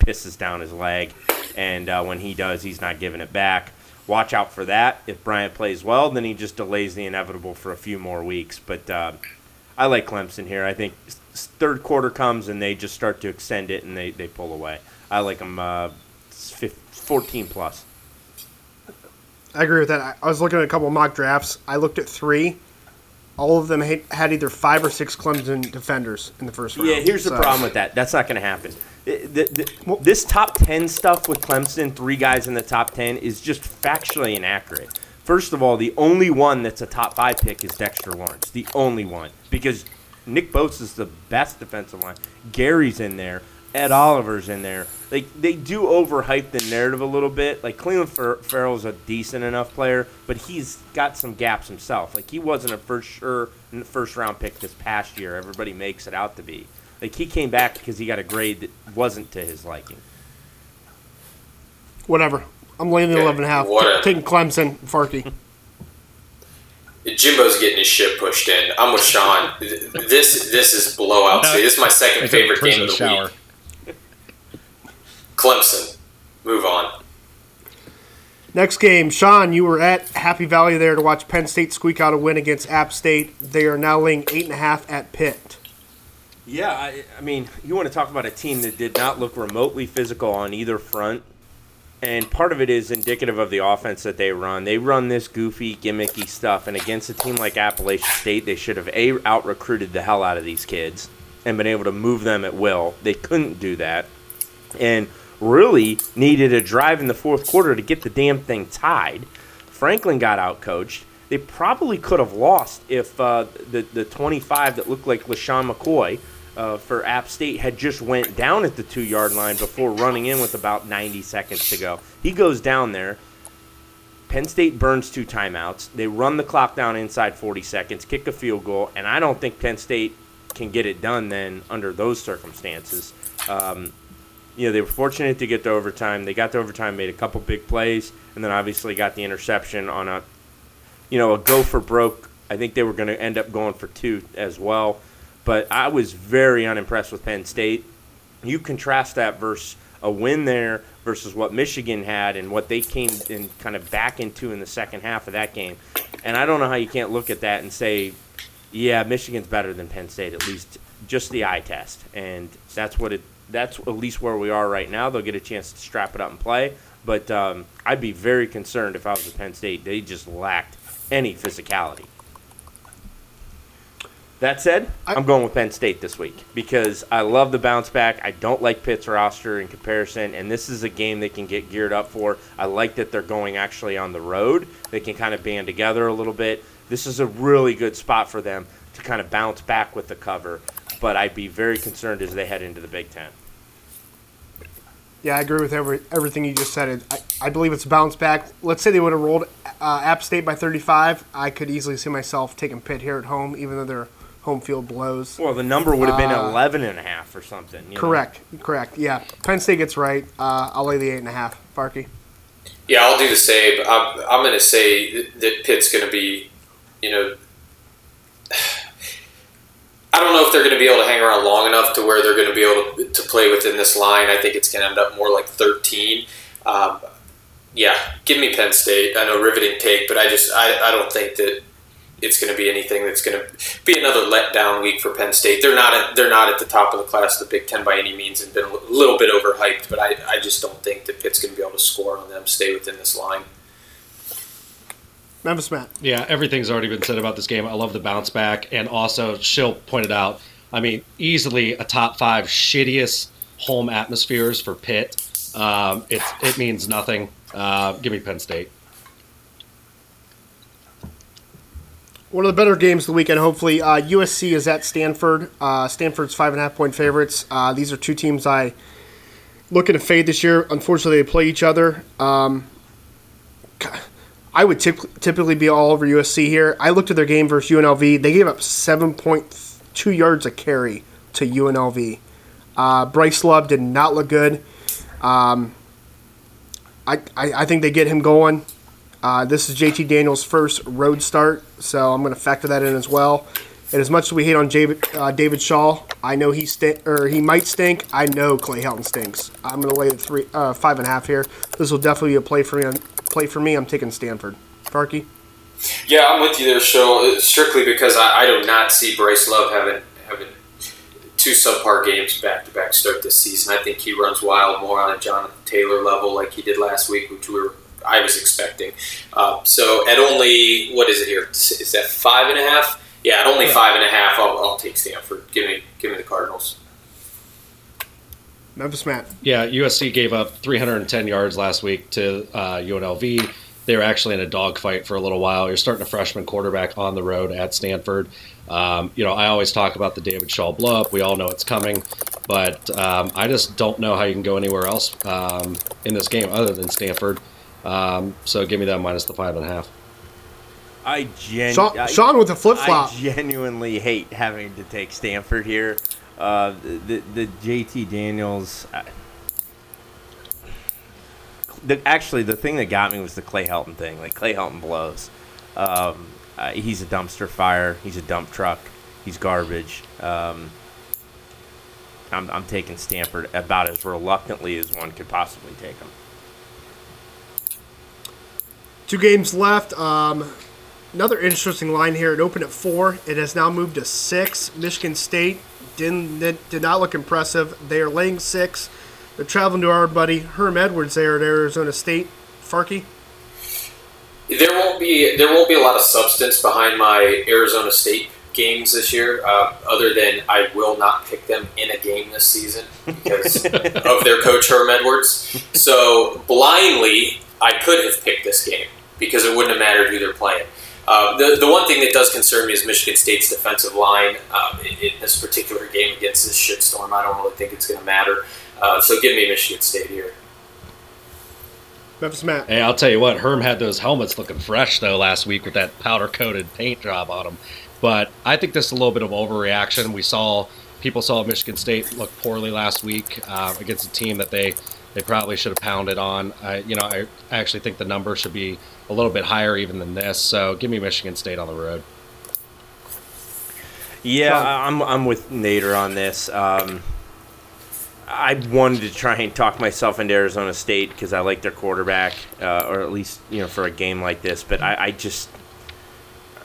pisses down his leg, and uh, when he does, he's not giving it back. Watch out for that. If Bryant plays well, then he just delays the inevitable for a few more weeks. But uh, I like Clemson here. I think third quarter comes and they just start to extend it and they, they pull away. I like them uh, s- fif- 14 plus. I agree with that. I- was looking at a couple of mock drafts. I looked at three. All of them had either five or six Clemson defenders in the first round. Yeah, here's the problem with that. That's not going to happen. The- the- this top 10 stuff with Clemson, three guys in the top 10, is just factually inaccurate. First of all, the only one that's a top five pick is Dexter Lawrence. The only one. Because Nick Bosa is the best defensive line. Gary's in there. Ed Oliver's in there. Like they do overhype the narrative a little bit. Like Clelin Fer- Ferrell's a decent enough player, but he's got some gaps himself. Like he wasn't a first sure first round pick this past year. Everybody makes it out to be. Like he came back because he got a grade that wasn't to his liking. Whatever. I'm laying the Okay, 11 and a half. whatever. Taking Clemson, Farkey. Jimbo's getting his shit pushed in. I'm with Sean. This this is blowout. See, this is my second I took a favorite game of the shower. week. Clemson. Move on. Next game, Sean, you were at Happy Valley there to watch Penn State squeak out a win against App State. They are now laying eight and a half at Pitt. Yeah, I, I mean, you want to talk about a team that did not look remotely physical on either front. And part of it is indicative of the offense that they run. They run this goofy, gimmicky stuff, and against a team like Appalachian State, they should have a out recruited the hell out of these kids and been able to move them at will. They couldn't do that, and really needed a drive in the fourth quarter to get the damn thing tied. Franklin got out coached. They probably could have lost if uh, the the 25 that looked like LeSean McCoy uh, for App State had just went down at the two yard line before running in with about 90 seconds to go. He goes down there. Penn State burns two timeouts. They run the clock down inside 40 seconds, kick a field goal, and I don't think Penn State can get it done then under those circumstances. Um, you know, they were fortunate to get to overtime. They got to overtime, made a couple big plays, and then obviously got the interception on a, you know, a go for broke. I think they were going to end up going for two as well. But I was very unimpressed with Penn State. You contrast that versus a win there versus what Michigan had and what they came in kind of back into in the second half of that game. And I don't know how you can't look at that and say, yeah, Michigan's better than Penn State, at least just the eye test. And that's what it that's at least where we are right now. They'll get a chance to strap it up and play. But um, I'd be very concerned if I was at Penn State. They just lacked any physicality. That said, I- I'm going with Penn State this week because I love the bounce back. I don't like Pitt's roster in comparison, and this is a game they can get geared up for. I like that they're going actually on the road. They can kind of band together a little bit. This is a really good spot for them to kind of bounce back with the cover, but I'd be very concerned as they head into the Big Ten. Yeah, I agree with every, everything you just said. I, I believe it's a bounce back. Let's say they would have rolled uh, App State by 35. I could easily see myself taking Pitt here at home, even though their home field blows. Well, the number would have been Uh, 11 and a half or something. you know? Correct, correct. Yeah, Penn State gets right. Uh, I'll lay the eight and a half. Farkey. Yeah, I'll do the same. I'm, I'm going to say that- that Pitt's going to be, you know, I don't know if they're going to be able to hang around long enough to where they're going to be able to, play within this line. I think it's going to end up more like 13. Um, yeah, give me Penn State. I know riveting take, but I just I, I don't think that it's going to be anything that's going to be another letdown week for Penn State. They're not at, they're not at the top of the class of the Big Ten by any means, and been a little bit overhyped. But I, I just don't think that Pitt's going to be able to score on them, stay within this line. Memphis Matt. Yeah, everything's already been said about this game. I love the bounce back, and also Schill pointed out. I mean, easily a top five shittiest home atmospheres for Pitt. Um, it it means nothing. Uh, give me Penn State. One of the better games of the weekend, hopefully. Uh, USC is at Stanford. Uh, Stanford's five and a half point favorites. Uh, these are two teams I looking to fade this year. Unfortunately, they play each other. Um, I would typ- typically be all over USC here. I looked at their game versus UNLV. They gave up 7.2 yards a carry to UNLV. Uh, Bryce Love did not look good. Um, I, I, I think they get him going. Uh, this is JT Daniels' first road start, so I'm going to factor that in as well. And as much as we hate on David, uh, David Shaw, I know he st- or he might stink. I know Clay Helton stinks. I'm going to lay the three, uh, five and a half here. This will definitely be a play for me. On, play for me. I'm taking Stanford. Farkey. Yeah, I'm with you there, Show. Strictly because I, I do not see Bryce Love having having two subpar games back to back start this season. I think he runs wild more on a Jonathan Taylor level like he did last week, which we were I was expecting. Uh, so at only what is it here? Is that five and a half? Yeah, at only five and a half, I'll, I'll take Stanford. Give me give me the Cardinals. Memphis Matt. Yeah, USC gave up 310 yards last week to uh, UNLV. They were actually in a dogfight for a little while. You're starting a freshman quarterback on the road at Stanford. Um, you know, I always talk about the David Shaw blow up. We all know it's coming, but um, I just don't know how you can go anywhere else um, in this game other than Stanford. Um, so give me that minus the five and a half. I gen- Sean, I- Sean with a flip flop. I genuinely hate having to take Stanford here. Uh, the, the JT Daniels. I, the, actually, the thing that got me was the Clay Helton thing. Like Clay Helton blows. Um, uh, he's a dumpster fire. He's a dump truck. He's garbage. Um, I'm, I'm taking Stanford about as reluctantly as one could possibly take him. Two games left. Um, another interesting line here. It opened at four. It has now moved to six. Michigan State didn't did not look impressive. They are laying six. They're traveling to our buddy Herm Edwards there at Arizona State. Farkey. There won't be there won't be a lot of substance behind my Arizona State games this year, uh, other than I will not pick them in a game this season because of their coach Herm Edwards. So blindly, I could have picked this game because it wouldn't have mattered who they're playing. Uh, the, the one thing that does concern me is Michigan State's defensive line uh, in, in this particular game against this shitstorm. I don't really think it's going to matter. Uh, so give me Michigan State here. Memphis Matt. Hey, I'll tell you what, Herm had those helmets looking fresh though last week with that powder coated paint job on them. But I think this is a little bit of overreaction. We saw people saw Michigan State look poorly last week uh, against a team that they they probably should have pounded on. I, you know, I, I actually think the number should be a little bit higher even than this. So give me Michigan State on the road. Yeah, I- I'm I'm with Nader on this. Um, I wanted to try and talk myself into Arizona State because I like their quarterback, uh, or at least you know for a game like this. But I, I just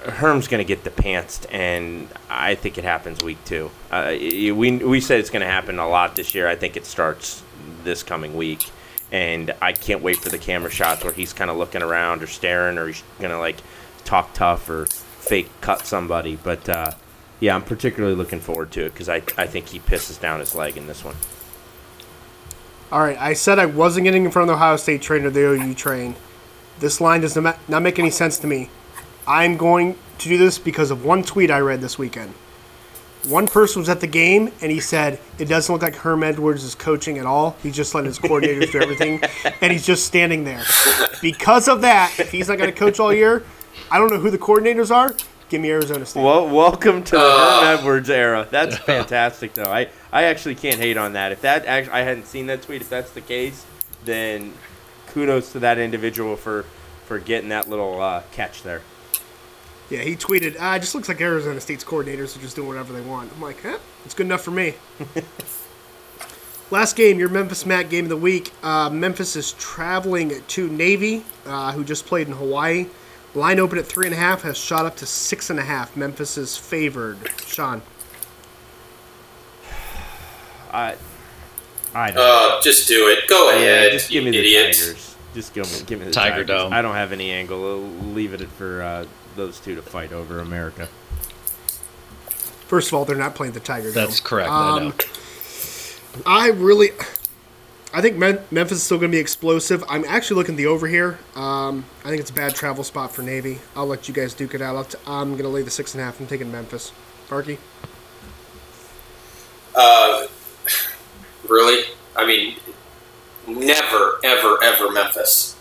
Herm's going to get the pantsed, and I think it happens week two. Uh, we we said it's going to happen a lot this year. I think it starts this coming week, and I can't wait for the camera shots where he's kind of looking around or staring, or he's going to like talk tough or fake cut somebody. But uh, yeah, I'm particularly looking forward to it because I, I think he pisses down his leg in this one. All right, I said I wasn't getting in front of the Ohio State train or the OU train. This line does not not make any sense to me. I'm going to do this because of one tweet I read this weekend. One person was at the game and he said it doesn't look like Herm Edwards is coaching at all. He's just letting his coordinators do everything, and he's just standing there. Because of that, if he's not going to coach all year, I don't know who the coordinators are. Give me Arizona State. Well, welcome to the Herm Edwards era. That's fantastic, though. I, I actually can't hate on that. If that actually, I hadn't seen that tweet. If that's the case, then kudos to that individual for for getting that little uh, catch there. Yeah, he tweeted, ah, it just looks like Arizona State's coordinators are just doing whatever they want. I'm like, eh, it's good enough for me. Last game, your Memphis Matt game of the week. Uh, Memphis is traveling to Navy, uh, who just played in Hawaii. Line open at three and a half has shot up to six and a half. Memphis is favored. Sean, I I don't. Uh, just do it. Go Yeah, ahead, just give me the idiot. Tigers. Just give me, give me the Tiger Tigers. Dome. I don't have any angle. I'll leave it for uh, those two to fight over America. first of all, they're not playing the Tiger Dome. That's correct. I know. Um, I really, I think Mem- Memphis is still going to be explosive. I'm actually looking the over here. Um, I think it's a bad travel spot for Navy. I'll let you guys duke it out. I'll t- I'm going to lay the six and a half. I'm taking Memphis. Farkey? Uh, really? I mean, never, ever, ever Memphis.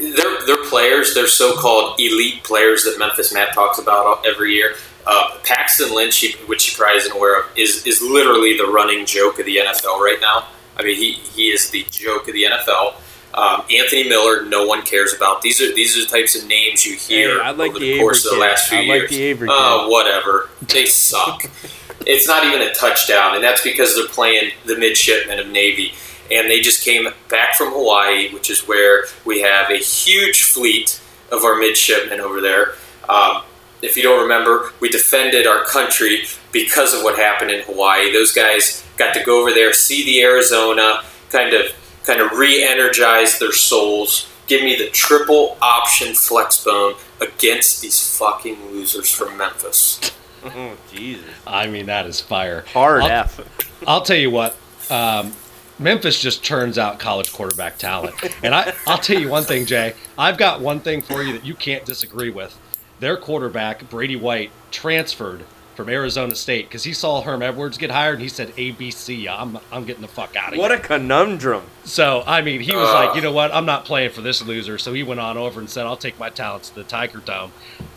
Their their players, their so-called elite players that Memphis Matt talks about every year. Uh, Paxton Lynch, which you probably isn't aware of, is is literally the running joke of the NFL right now. I mean, he, he is the joke of the NFL. Um, Anthony Miller, no one cares about. These are these are the types of names you hear Hey, I like over the the, course of the last few I like years. the Avery kid. whatever. They suck. it's not even a touchdown, and that's because they're playing the midshipmen of Navy. And they just came back from Hawaii, which is where we have a huge fleet of our midshipmen over there. Um, if you don't remember, we defended our country because of what happened in Hawaii. Those guys got to go over there, see the Arizona, kind of kind of re-energize their souls. Give me the triple option flex bone against these fucking losers from Memphis. Oh, Jesus. I mean, that is fire. Hard I'll, F. I'll tell you what. Um, Memphis just turns out college quarterback talent, and I, I'll tell you one thing, Jay. I've got one thing for you that you can't disagree with. Their quarterback Brady White transferred from Arizona State because he saw Herm Edwards get hired, and he said, "ABC, I'm I'm getting the fuck out of here." What a conundrum. So I mean, he was Ugh. like, you know what? I'm not playing for this loser. So he went on over and said, I'll take my talents to the Tiger Dome,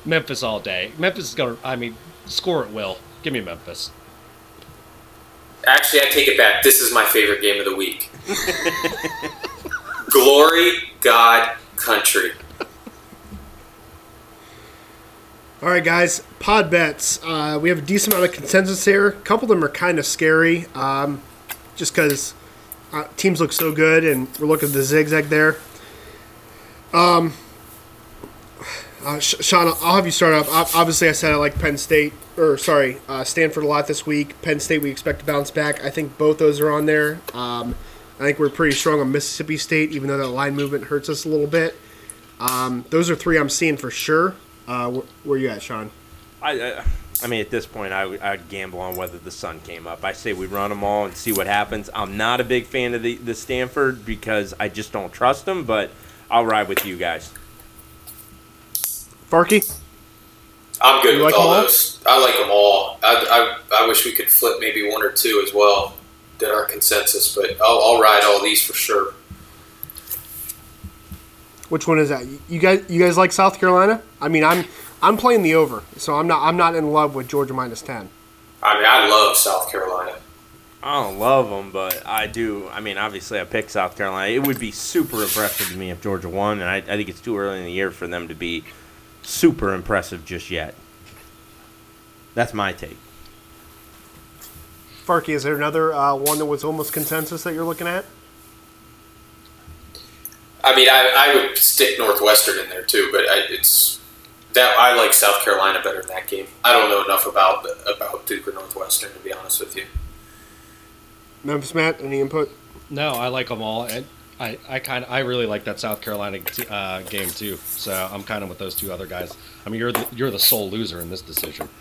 Memphis all day. Memphis is gonna, I mean, score at will. Give me Memphis. Actually, I take it back. This is my favorite game of the week. Glory, God, country. All right, guys. Pod bets. Uh, we have a decent amount of consensus here. A couple of them are kind of scary, um, just because uh, teams look so good, and we're looking at the zigzag there. Um, uh, I'll have you start off. Obviously, I said I like Penn State, or sorry, uh, Stanford a lot this week. Penn State, we expect to bounce back. I think both those are on there. Um, I think we're pretty strong on Mississippi State, even though that line movement hurts us a little bit. Um, those are three I'm seeing for sure. Uh, wh- where you at, Sean? I, I, I mean, at this point, I would, I'd gamble on whether the sun came up. I say we run them all and see what happens. I'm not a big fan of the, the Stanford because I just don't trust them, but I'll ride with you guys. Farkey? I'm good You with like all them all? those. I like them all. I, I, I wish we could flip maybe one or two as well. Did our consensus, but I'll, I'll ride all these for sure. Which one is that? You guys, you guys like South Carolina? I mean, I'm I'm playing the over, so I'm not I'm not in love with Georgia minus ten. I mean, I love South Carolina. I don't love them, but I do. I mean, obviously, I picked South Carolina. It would be super impressive to me if Georgia won, and I, I think it's too early in the year for them to be super impressive just yet. That's my take. Farkey, is there another uh, one that was almost consensus that you're looking at? I mean, I, I would stick Northwestern in there too, but I, it's that I like South Carolina better in that game. I don't know enough about about Duke or Northwestern to be honest with you. Memphis Matt, any input? No, I like them all, and I, I kind of, I really like that South Carolina t- uh, game too. So I'm kind of with those two other guys. I mean, you're the, you're the sole loser in this decision.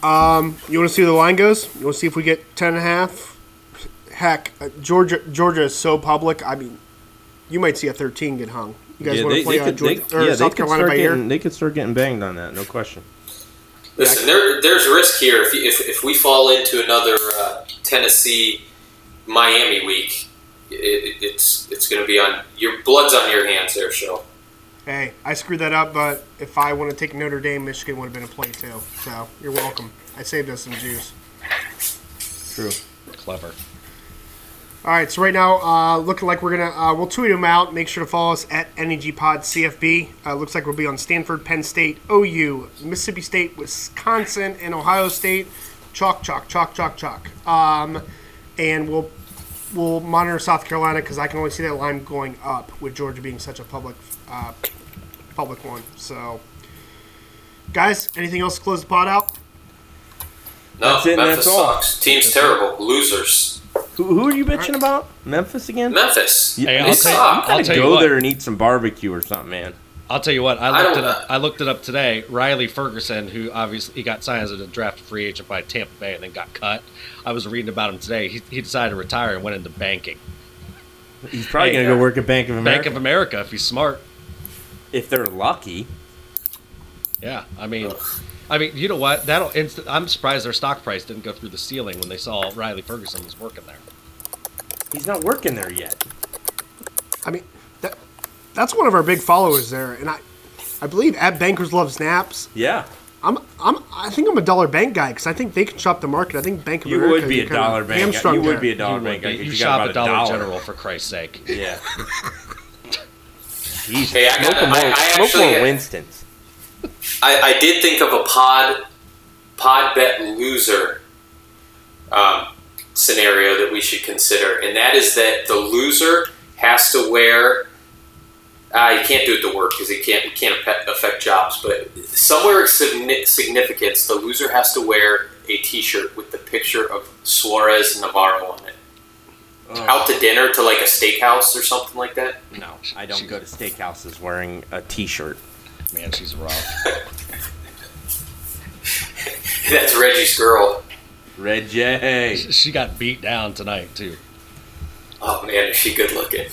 Um, You want to see where the line goes? You want to see if we get ten and a half? Heck, uh, Georgia Georgia is so public. I mean, you might see a thirteen get hung. You guys Yeah, want to play they could, Georgia, they, or yeah, South could Carolina start by ear? getting, they could start getting banged on that, no question. Listen, there, there's risk here. If, if, if we fall into another uh, Tennessee Miami week, it, it, it's it's going to be on your blood's on your hands there, show. Hey, I screwed that up, but if I want to take Notre Dame, Michigan would have been a play too. So you're welcome. I saved us some juice. True. Clever. All right, so right now, uh, looking like we're gonna uh, we'll tweet them out. Make sure to follow us at NEG Pod CFB. Uh, looks like we'll be on Stanford, Penn State, OU, Mississippi State, Wisconsin, and Ohio State. Chalk, chalk, chalk, chalk, chalk. Um, and we'll we'll monitor South Carolina because I can only see that line going up with Georgia being such a public uh, public one. So, guys, anything else to close the pod out? No, That's it, Memphis that's all. sucks. Team's terrible. Losers. Who, who are you bitching about? Memphis again? Memphis. Yeah, Hey, They I'll tell you- suck. I'll gotta tell go what. there and eat some barbecue or something, man. I'll tell you what. I I looked don't- it up. I looked it up today. Riley Ferguson, who obviously he got signed as a draft free agent by Tampa Bay and then got cut. I was reading about him today. He, he decided to retire and went into banking. He's probably Hey, gonna go work at Bank of America Bank of America, if he's smart. if they're lucky. Yeah, I mean, I mean, you know what? That'll. Inst- I'm surprised their stock price didn't go through the ceiling when they saw Riley Ferguson was working there. He's not working there yet. I mean, that, that's one of our big followers there, and I, I believe at Bankers Love Snaps. Yeah, I'm, I'm, I think I'm a dollar bank guy because I think they can shop the market. I think Bank of you America. would be a dollar bank. guy. hamstrung You would be a dollar You bank. would guy be- you you shop got at Dollar dollar. General for Christ's sake. Yeah. Jesus. Hey, I smoke got- more, I- I smoke actually- more Winston's. I, I did think of a pod pod bet loser um, scenario that we should consider, and that is that the loser has to wear. Uh, you can't do it to work because it can't it can't affect- affect jobs. But somewhere of significance, the loser has to wear a T-shirt with the picture of Suarez Navarro on it. Out to dinner to like a steakhouse or something like that. No, I don't go to steakhouses wearing a T-shirt. Man, she's rough. That's Reggie's girl. Red J. She got beat down tonight too. Oh man, is she good looking?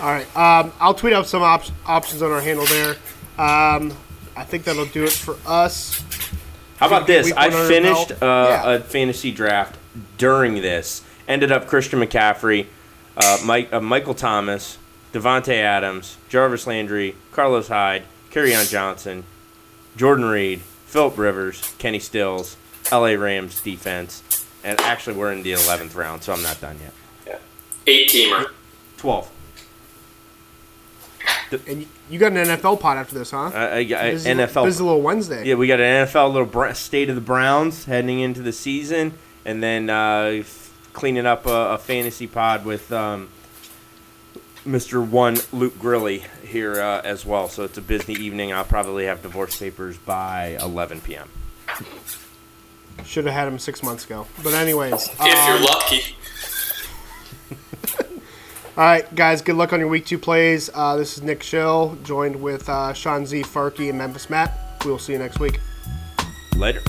All right, um, I'll tweet out some op- options on our handle there. Um, I think that'll do it for us. How about Get this? I finished uh, Yeah. a fantasy draft during this. Ended up Christian McCaffrey, uh, Mike, uh, Michael Thomas, Davante Adams, Jarvis Landry, Carlos Hyde, on Johnson, Jordan Reed, Philip Rivers, Kenny Stills, L.A. Rams defense, and actually we're in the eleventh round, so I'm not done yet. Yeah, eight teamer. Twelve. And you- you got an NFL pod after this, huh? I, I, I, This is- NFL. This is a little Wednesday. Yeah, we got an NFL little br- state of the Browns heading into the season, and then uh, f- cleaning up a, a fantasy pod with um, Mr. One Luke Grilly here uh, as well. So it's a busy evening. I'll probably have divorce papers by 11 p.m. Should have had him six months ago. But anyways, If you're um, lucky. All right, guys. Good luck on your week two plays. Uh, this is Nick Schill, joined with uh, Sean Z, Farkey, and Memphis Matt. We will see you next week. Later.